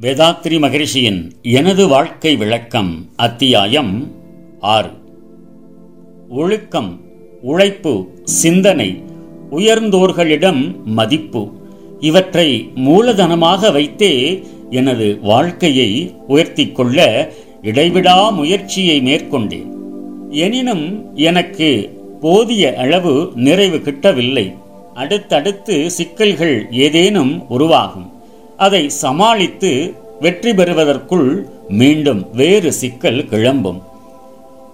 வேதாத்ரி மகரிஷியின் எனது வாழ்க்கை விளக்கம் அத்தியாயம் ஆறு. ஒழுக்கம் உழைப்பு சிந்தனை உயர்ந்தோர்களிடம் மதிப்பு இவற்றை மூலதனமாக வைத்தே எனது வாழ்க்கையை உயர்த்திக் கொள்ள இடைவிடா முயற்சியை மேற்கொண்டேன். எனினும் எனக்கு போதிய அளவு நிறைவு கிட்டவில்லை. அடுத்தடுத்து சிக்கல்கள் ஏதேனும் உருவாகும். அதை சமாளித்து வெற்றி பெறுவதற்குள் மீண்டும் வேறு சிக்கல் கிளம்பும்.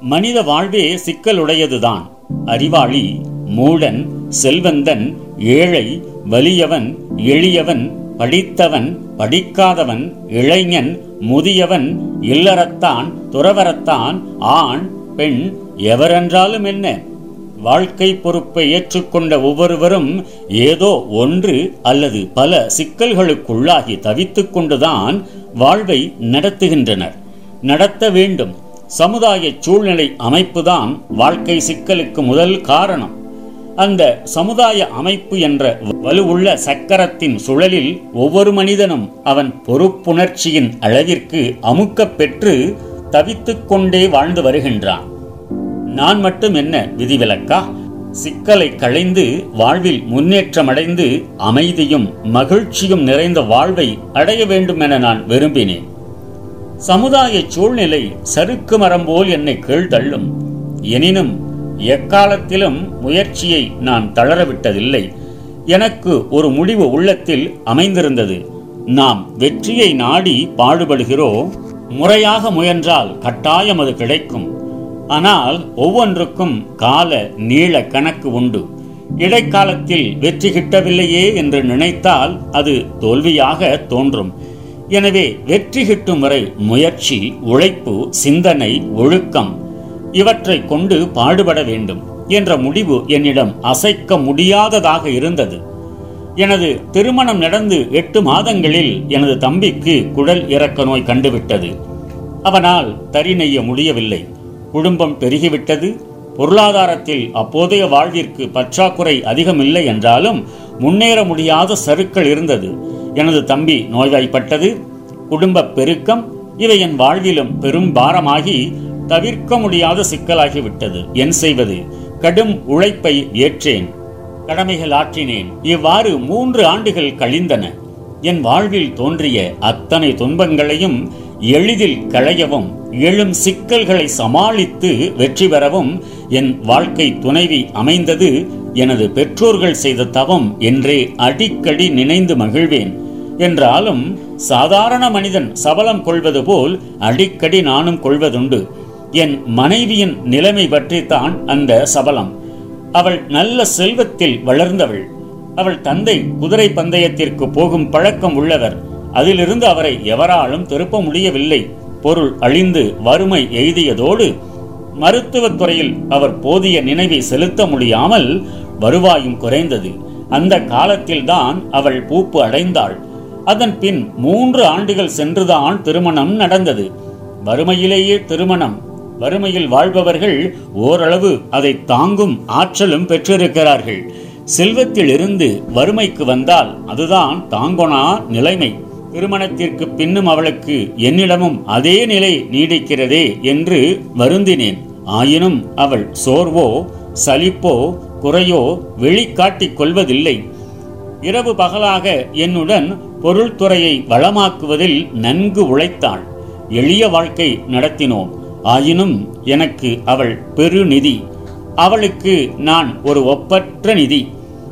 மனித வாழ்வே சிக்கலுடையதுதான். அறிவாளி மூடன் செல்வந்தன் ஏழை வலியவன் எளியவன் படித்தவன் படிக்காதவன் இளைஞன் முதியவன் இல்லறத்தான் துறவரத்தான் ஆண் பெண் எவரென்றாலும் என்ன? வாழ்க்கை பொறுப்பை ஏற்றுக்கொண்ட ஒவ்வொருவரும் ஏதோ ஒன்று அல்லது பல சிக்கல்களுக்குள்ளாகி தவித்துக் கொண்டுதான் வாழ்வை நடத்துகின்றனர். நடத்த வேண்டும். சமுதாய சூழ்நிலை அமைப்புதான் வாழ்க்கை சிக்கலுக்கு முதல் காரணம். அந்த சமுதாய அமைப்பு என்ற வலுவுள்ள சக்கரத்தின் சுழலில் ஒவ்வொரு மனிதனும் அவன் பொறுப்புணர்ச்சியின் அளவிற்கு அமுக்கப் பெற்று தவித்துக்கொண்டே வாழ்ந்து வருகின்றான். நான் மட்டும் என்ன விதிவிலக்கா? சிக்கலை களைந்து வாழ்வில் முன்னேற்றமடைந்து அமைதியும் மகிழ்ச்சியும் நிறைந்த வாழ்வை அடைய வேண்டும் என நான் விரும்பினேன். சமுதாய சூழ்நிலை சறுக்கு மரம் போல் என்னை கீழ்தள்ளும் எனினும் எக்காலத்திலும் முயற்சியை நான் தளரவிட்டதில்லை. எனக்கு ஒரு முடிவு உள்ளத்தில் அமைந்திருந்தது. நாம் வெற்றியை நாடி பாடுபடுகிறோம். முறையாக முயன்றால் கட்டாயம் அது கிடைக்கும். ஆனால் ஒவ்வொன்றுக்கும் கால நீள கணக்கு உண்டு. இடைக்காலத்தில் வெற்றி கிட்டவில்லையே என்று நினைத்தால் அது தோல்வியாக தோன்றும். எனவே வெற்றி கிட்டும் வரை முயற்சி உழைப்பு சிந்தனை ஒழுக்கம் இவற்றை கொண்டு பாடுபட வேண்டும் என்ற முடிவு என்னிடம் அசைக்க முடியாததாக இருந்தது. எனது திருமணம் நடந்து எட்டு மாதங்களில் எனது தம்பிக்கு குடல் இறக்க நோய் கண்டுவிட்டது. அவனால் தறி நெய்ய முடியவில்லை. குடும்பம் பெருகிவிட்டது. பொருளாதாரத்தில் அப்போதைய வாழ்விற்கு பற்றாக்குறை அதிகமில்லை என்றாலும் முன்னேற முடியாத சருக்கள் இருந்தது. எனது தம்பி நோய்வாய்ப்பட்டது. குடும்ப பெருக்கம் இவை என் வாழ்விலும் பெரும் பாரமாகி தவிர்க்க முடியாத சிக்கலாகிவிட்டது. என் செய்வது? கடும் உழைப்பை ஏற்றேன். கடமைகள் ஆற்றினேன். இவ்வாறு மூன்று ஆண்டுகள் கழிந்தன. என் வாழ்வில் தோன்றிய அத்தனை துன்பங்களையும் எளிதில் களையவும் எழும் சிக்கல்களை சமாளித்து வெற்றி பெறவும் என் வாழ்க்கை துணைவி அமைந்தது. எனது பெற்றோர்கள் செய்த தவம் என்றே அடிக்கடி நினைந்து மகிழ்வேன். என்றாலும் சாதாரண மனிதன் சபலம் கொள்வது போல் அடிக்கடி நானும் கொள்வதுண்டு. என் மனைவியின் நிலைமை பற்றித்தான் அந்த சபலம். அவள் நல்ல செல்வத்தில் வளர்ந்தவள். அவள் தந்தை குதிரை பந்தயத்திற்கு போகும் பழக்கம் உள்ளவர். அதிலிருந்து அவரை எவராலும் திருப்ப முடியவில்லை. பொருள் அழிந்து வறுமை எய்தியதோடு மருத்துவத் துறையில் அவர் போதிய நினைவை செலுத்த முடியாமல் வருவாயும் குறைந்தது. அந்த காலத்தில்தான் அவள் பூப்பு அடைந்தாள். அதன் பின் மூன்று ஆண்டுகள் சென்றுதான் திருமணம் நடந்தது. வறுமையிலேயே திருமணம். வறுமையில் வாழ்பவர்கள் ஓரளவு அதை தாங்கும் ஆற்றலும் பெற்றிருக்கிறார்கள். செல்வத்தில் இருந்து வறுமைக்கு வந்தால் அதுதான் தாங்கொணா நிலைமை. திருமணத்திற்கு பின்னும் அவளுக்கு என்னிடமும் அதே நிலை நீடிக்கிறதே என்று வருந்தினேன். ஆயினும் அவள் சோர்வோ சலிப்போ குறையோ வெளிக்காட்டிக் கொள்வதில்லை. இரவு பகலாக என்னுடன் பொருள்துறையை வளமாக்குவதில் நன்கு உழைத்தாள். எளிய வாழ்க்கை நடத்தினோம். ஆயினும் எனக்கு அவள் பெருநிதி. அவளுக்கு நான் ஒரு ஒப்பற்ற நிதி.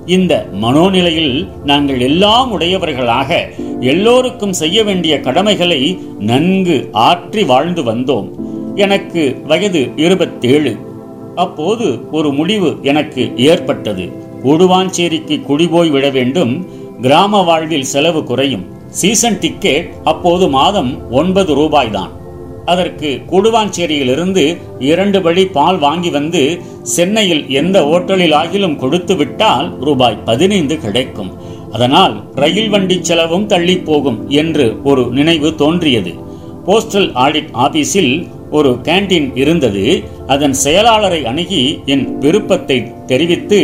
இந்த மனோநிலையில் நாங்கள் எல்லாம் உடையவர்களாக எல்லோருக்கும் செய்ய வேண்டிய கடமைகளை நன்கு ஆற்றி வாழ்ந்து வந்தோம். எனக்கு வயது இருபத்தேழு. அப்போது ஒரு முடிவு எனக்கு ஏற்பட்டது. கூடுவாஞ்சேரிக்கு குடிபோய் விட வேண்டும். கிராம வாழ்வில் செலவு குறையும். சீசன் டிக்கெட் அப்போது மாதம் ஒன்பது ரூபாய்தான். அதற்கு கூடுவாஞ்சேரியிலிருந்து இரண்டு படி பால் வாங்கி வந்து சென்னையில் எந்த ஓட்டலில் ஆகிலும் கொடுத்து விட்டால் ரூபாய் பதினைந்து கிடைக்கும். அதனால் ரயில் வண்டி செலவும் தள்ளி போகும் என்று ஒரு நினைவு தோன்றியது. போஸ்டல் ஆடிட் ஆபீஸில் ஒரு கேண்டீன் இருந்தது. அதன் செயலாளரை அணுகி என் விருப்பத்தை தெரிவித்து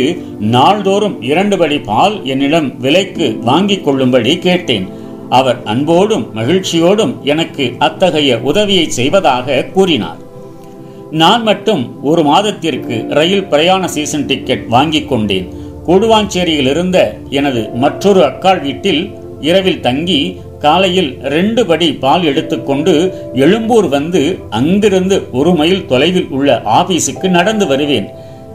நாள்தோறும் இரண்டு படி பால் என்னிடம் விலைக்கு வாங்கிக் கொள்ளும்படி கேட்டேன். அவர் அன்போடும் மகிழ்ச்சியோடும் எனக்கு அத்தகைய உதவியை செய்வதாக கூறினார். நான் மட்டும் ஒரு மாதத்திற்கு ரயில் பிரயாண சீசன் டிக்கெட் வாங்கிக் கொண்டேன். கூடுவாஞ்சேரியில் இருந்த எனது மற்றொரு அக்காள் வீட்டில் இரவில் தங்கி காலையில் ரெண்டு படி பால் எடுத்துக்கொண்டு எழும்பூர் வந்து அங்கிருந்து ஒரு மைல் தொலைவில் உள்ள ஆபீஸுக்கு நடந்து வருவேன்.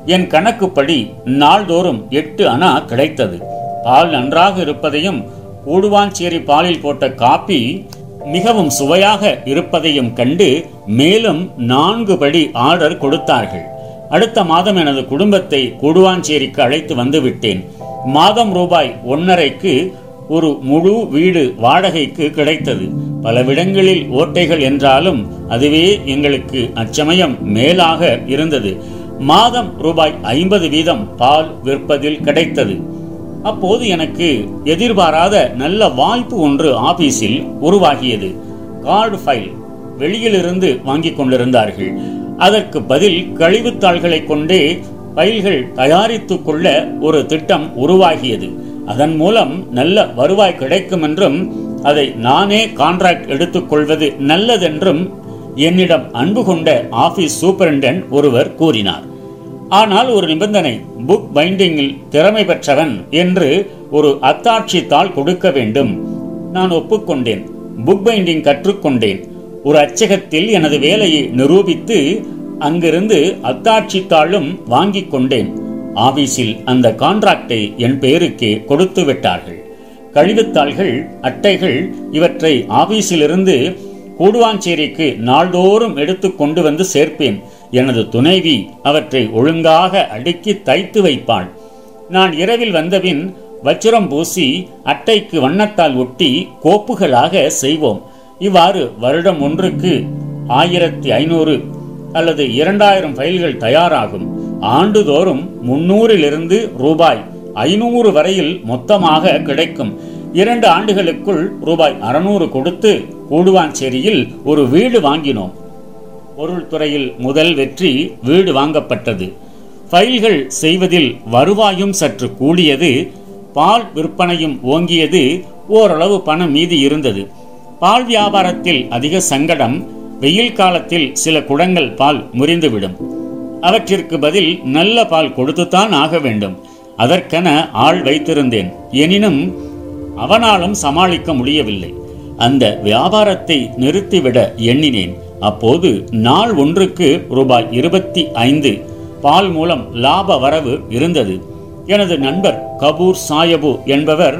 என் கணக்குப்படி நாள்தோறும் எட்டு அணா கிடைத்தது. பால் நன்றாக இருப்பதையும் கூடுவாஞ்சேரி பாலில் போட்ட காப்பி மிகவும் சுவையாக இருப்பதையும் கண்டு மேலும் நான்கு படி ஆர்டர் கொடுத்தார்கள். அடுத்த மாதம் எனது குடும்பத்தை கூடுவாஞ்சேரிக்கு அழைத்து வந்துவிட்டேன். மாதம் ரூபாய் ஒன்னரைக்கு ஒரு முழு வீடு வாடகைக்கு கிடைத்தது. பலவிடங்களில் ஓட்டைகள் என்றாலும் அதுவே எங்களுக்கு அச்சமயம் மேலாக இருந்தது. மாதம் ரூபாய் ஐம்பது வீதம் பால் விற்பதில் கிடைத்தது. அப்போது எனக்கு எதிர்பாராத நல்ல வாய்ப்பு ஒன்று ஆபீஸில் உருவாகியது. கார்டு ஃபைல் வெளியிலிருந்து வாங்கிக் கொண்டிருந்தார்கள். அதற்கு பதில் கழிவுத்தாள்களை கொண்டே ஃபைல்கள் தயாரித்து கொள்ள ஒரு திட்டம் உருவாகியது. அதன் மூலம் நல்ல வருவாய் கிடைக்கும் என்றும் அதை நானே கான்ட்ராக்ட் எடுத்துக்கொள்வது நல்லதென்றும் என்னிடம் அன்பு கொண்ட ஆபீஸ் சூப்பரிண்டென்ட் ஒருவர் கூறினார். ஆனால் ஒரு நிபந்தனை புக் பைண்டிங்கில் திறமை பெற்றவன் என்று ஒரு அத்தாட்சி தாள் கொடுக்க வேண்டும். நான் ஒப்புக்கொண்டேன் புக் பைண்டிங் கற்றுக்கொண்டேன். ஒரு அச்சகத்தில் எனது வேலையை நிரூபித்து அங்கிருந்து அத்தாட்சி தாளும் வாங்கிக் கொண்டேன். ஆபீஸில் அந்த கான்ட்ராக்டை என் பெயருக்கே கொடுத்து விட்டார்கள். கழிவுத்தாள்கள் அட்டைகள் இவற்றை ஆபீஸிலிருந்து கூடுவாஞ்சேரிக்கு நாள்தோறும் எடுத்து கொண்டு வந்து சேர்ப்பேன். எனது துணைவி அவற்றை ஒழுங்காக அடுக்கி தைத்து வைப்பாள். நான் இரவில் வந்தபின் வச்சுரம் பூசி அட்டைக்கு வண்ணத்தால் ஒட்டி கோப்புகளாக செய்வோம். இவ்வாறு வருடம் ஒன்றுக்கு ஆயிரத்தி ஐநூறு அல்லது இரண்டாயிரம் ஃபைல்கள் தயாராகும். ஆண்டுதோறும் முன்னூறிலிருந்து ரூபாய் ஐநூறு வரையில் மொத்தமாக கிடைக்கும். இரண்டு ஆண்டுகளுக்குள் ரூபாய் அறுநூறு கொடுத்து கூடுவாஞ்சேரியில் ஒரு வீடு வாங்கினோம். பொருள் துறையில் முதல் வெற்றி வீடு வாங்கப்பட்டது. ஃபைல்கள் செய்வதில் வருவாயும் சற்று கூடியது. பால் விற்பனையும் ஓங்கியது. ஓரளவு பணம் மீதி இருந்தது. பால் வியாபாரத்தில் அதிக சங்கடம். வெயில் காலத்தில் சில குடங்கள் பால் முறிந்துவிடும். அவற்றிற்கு பதில் நல்ல பால் கொடுத்துத்தான் ஆக வேண்டும். அதற்கென ஆள் வைத்திருந்தேன். எனினும் அவனாலும் சமாளிக்க முடியவில்லை. அந்த வியாபாரத்தை நிறுத்திவிட எண்ணினேன். அப்போது நாள் ஒன்றுக்கு ரூபாய் இருபத்தி ஐந்து பால் மூலம் லாப வரவு இருந்தது. எனது நண்பர் கபூர் சாயபு என்பவர்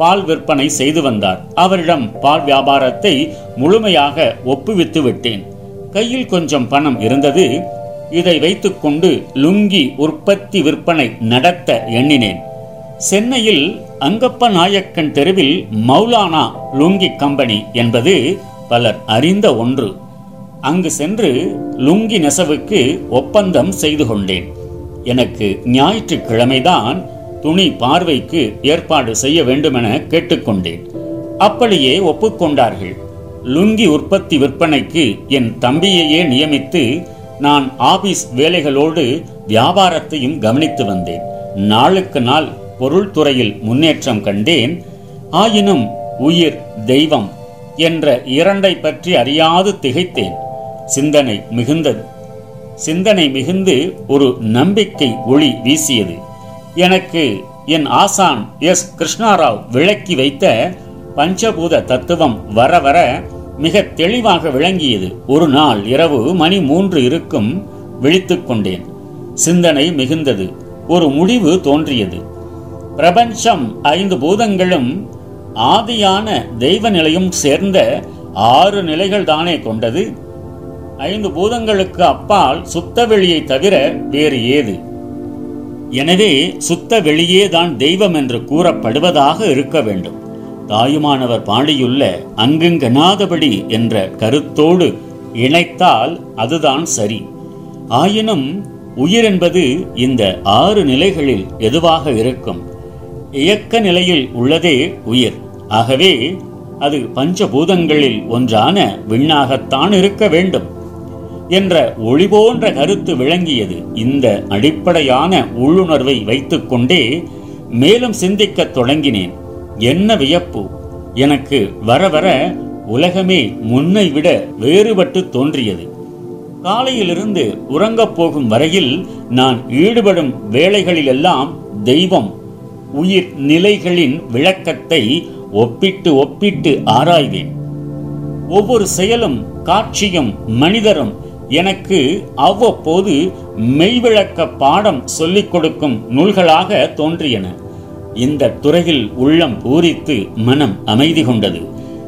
பால் விற்பனை செய்து வந்தார். அவரிடம் பால் வியாபாரத்தை முழுமையாக ஒப்புவித்து விட்டேன். கையில் கொஞ்சம் பணம் இருந்தது. இதை வைத்துக்கொண்டு லுங்கி உற்பத்தி விற்பனை நடத்த எண்ணினேன். சென்னையில் அங்கப்ப நாயக்கன் தெருவில் மௌலானா லுங்கி கம்பெனி என்பது பலர் அறிந்த ஒன்று. அங்கு சென்று லுங்கி நெசவுக்கு ஒப்பந்தம் செய்து கொண்டேன். எனக்கு ஞாயிற்றுக்கிழமைதான் துணி பார்வைக்கு ஏற்பாடு செய்ய வேண்டுமென கேட்டுக்கொண்டேன். அப்படியே ஒப்புக்கொண்டார்கள். லுங்கி உற்பத்தி விற்பனைக்கு என் தம்பியையே நியமித்து நான் ஆபீஸ் வேலைகளோடு வியாபாரத்தையும் கவனித்து வந்தேன். நாளுக்கு நாள் பொருள் துறையில் முன்னேற்றம் கண்டேன். ஆயினும் உயிர் தெய்வம் என்ற இரண்டை பற்றி அறியாது திகைத்தேன். சிந்தனை மிகுந்தது சிந்தனை மிகுந்து ஒரு நம்பிக்கை ஒளி வீசியது. எனக்கு என் ஆசான் எஸ். கிருஷ்ணாராவ் விளக்கி வைத்த பஞ்சபூத தத்துவம் வர வர மிக தெளிவாக விளங்கியது. ஒரு நாள் இரவு மணி மூன்று இருக்கும் விழித்துக் கொண்டேன். சிந்தனை மிகுந்தது. ஒரு முடிவு தோன்றியது. பிரபஞ்சம் ஐந்து பூதங்களும் ஆதியான தெய்வ நிலையும் சேர்ந்த ஆறு நிலைகள் தானே கொண்டது? ஐந்து பூதங்களுக்கு அப்பால் சுத்த வெளியை தவிர வேறு ஏது? எனவே சுத்த வெளியே தான் தெய்வம் என்று கூறப்படுவதாக இருக்க வேண்டும். தாயுமானவர் பாடியுள்ள அங்குங்கனாதபடி என்ற கருத்தோடு இணைத்தால் அதுதான் சரி. ஆயினும் உயிர் என்பது இந்த ஆறு நிலைகளில் எதுவாக இருக்கும்? இயக்க நிலையில் உள்ளதே உயிர். ஆகவே அது பஞ்சபூதங்களில் ஒன்றான விண்ணாகத்தான் இருக்க வேண்டும். என்ற ஒளி போன்ற கருத்து விளங்கியது. இந்த அடிப்படையான உள்ளுணர்வை வைத்துக்கொண்டே மேலும் சிந்திக்கத் தொடங்கினேன். என்ன வியப்பு? எனக்கு வர வர உலகமே முன்னை விட வேறுபட்டு தோன்றியது. காலையிலிருந்து உறங்கப் போகும் வரையில் நான் ஈடுபடும் வேலைகளிலெல்லாம் தெய்வம் உயிர் நிலைகளின் விளக்கத்தை ஒப்பிட்டு ஒப்பிட்டு ஆராய்வேன். ஒவ்வொரு செயலும் காட்சியும் மனிதரும் எனக்கு அவ்வப்போது மெய்விளக்க பாடம் சொல்லிக் கொடுக்கும் நூல்களாக தோன்றியன. இந்த துறையில் உள்ளம் பூரித்து மனம் அமைதி கொண்டது.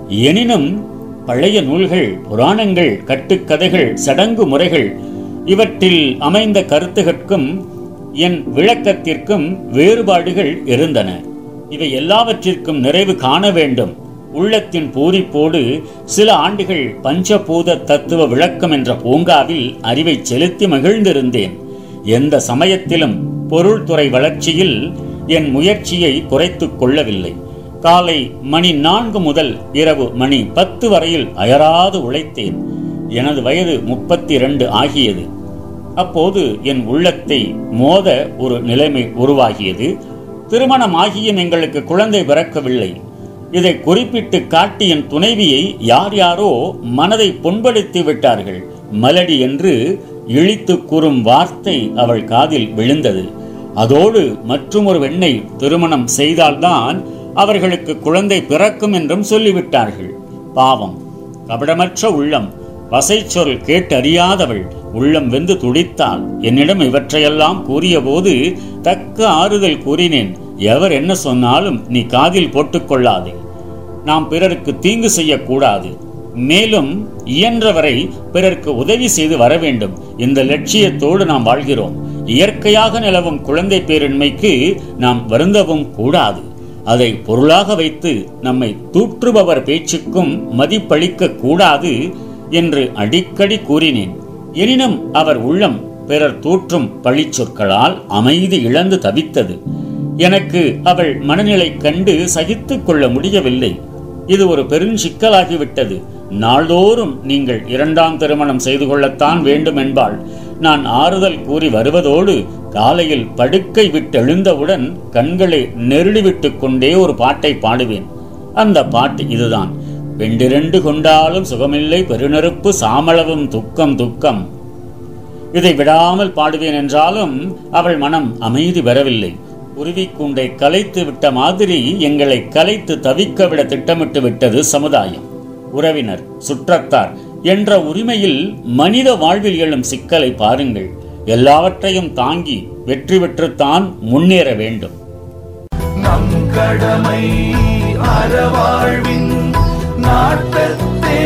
எனினும் பழைய நூல்கள் புராணங்கள் கட்டுக்கதைகள் சடங்கு முறைகள் இவற்றில் அமைந்த கருத்துகற்கும் என் விளக்கத்திற்கும் வேறுபாடுகள் இருந்தன. இவை எல்லாவற்றிற்கும் நிறைவு காண வேண்டும். உள்ளத்தின் பூரிப்போடு சில ஆண்டுகள் பஞ்சபூத தத்துவ விளக்கம் என்ற பூங்காவில் அறிவை செலுத்தி மகிழ்ந்திருந்தேன். எந்த சமயத்திலும் பொருள்துறை வளர்ச்சியில் என் முயற்சியை குறைத்துக் கொள்ளவில்லை. காலை மணி நான்கு முதல் இரவு மணி பத்து வரையில் அயராது உழைத்தேன். எனது வயது முப்பத்தி இரண்டு ஆகியது. அப்போது என் உள்ளத்தை மோத ஒரு நிலைமை உருவாகியது. திருமணமாகியும் எங்களுக்கு குழந்தை பிறக்கவில்லை. இதை குறிப்பிட்டு காட்டி என் துணைவியை யார் யாரோ மனதை புண்படுத்தி விட்டார்கள். மலடி என்று இழித்து கூறும் வார்த்தை அவள் காதில் விழுந்தது. அதோடு மற்றுமொரு வெண்ணை திருமணம் செய்தால்தான் அவர்களுக்கு குழந்தை பிறக்கும் என்றும் சொல்லிவிட்டார்கள். பாவம். கபடமற்ற உள்ளம். வசைச்சொல் கேட்டறியாதவள் உள்ளம் வெந்து துடித்தாள். என்னிடம் இவற்றையெல்லாம் கூறியபோது தக்க ஆறுதல் கூறினேன். எவர் என்ன சொன்னாலும் நீ காதில் போட்டுக்கொள்ளாதே. நாம் பிறருக்கு தீங்கு செய்யக்கூடாது. மேலும் இயன்றவரை பிறருக்கு உதவி செய்து வர வேண்டும் இந்த லட்சியத்தோடு நாம் வாழ்கிறோம். இயற்கையாக நிலவும் குழந்தை பேரின்மைக்கு நாம் வருந்தவும் கூடாது. அதை பொருளாக வைத்து நம்மை தூற்றுபவர் பேச்சுக்கும் மதிப்பளிக்க கூடாது என்று அடிக்கடி கூறினேன். எனினும் அவர் உள்ளம் பிறர் தூற்றும் பழிச்சொற்களால் அமைதி இழந்து தவித்தது. எனக்கு அவள் மனநிலை கண்டு சகித்துக் கொள்ள முடியவில்லை. இது ஒரு பெருஞ்சிக்கலாகிவிட்டது நாள்தோறும் நீங்கள் இரண்டாம் திருமணம் செய்து கொள்ளத்தான் வேண்டும் என்பாள் நான் ஆறுதல் கூறி வருவதோடு காலையில் படுக்கை விட்டெழுந்தவுடன் கண்களை நெருடிவிட்டுக் கொண்டே ஒரு பாட்டை பாடுவேன். அந்த பாட்டு இதுதான். வெண்டிரண்டு கொண்டாலும் சுகமில்லை பெருநெருப்பு சாமளவும் துக்கம் துக்கம். இதை விடாமல் பாடுவேன் என்றாலும் அவள் மனம் அமைதி பெறவில்லை. உருவிக்கூண்டை கலைத்து விட்ட மாதிரி எங்களை கலைத்து தவிக்க விட திட்டமிட்டு விட்டது சமுதாயம். உறவினர் சுற்றத்தார் என்ற உரிமையில் மனித வாழ்வில் எழும் சிக்கலை பாருங்கள். எல்லாவற்றையும் தாங்கி வெற்றி பெற்றுத்தான் முன்னேற வேண்டும். நம் கடமை அறவாழ்வின் நாட்டத்தே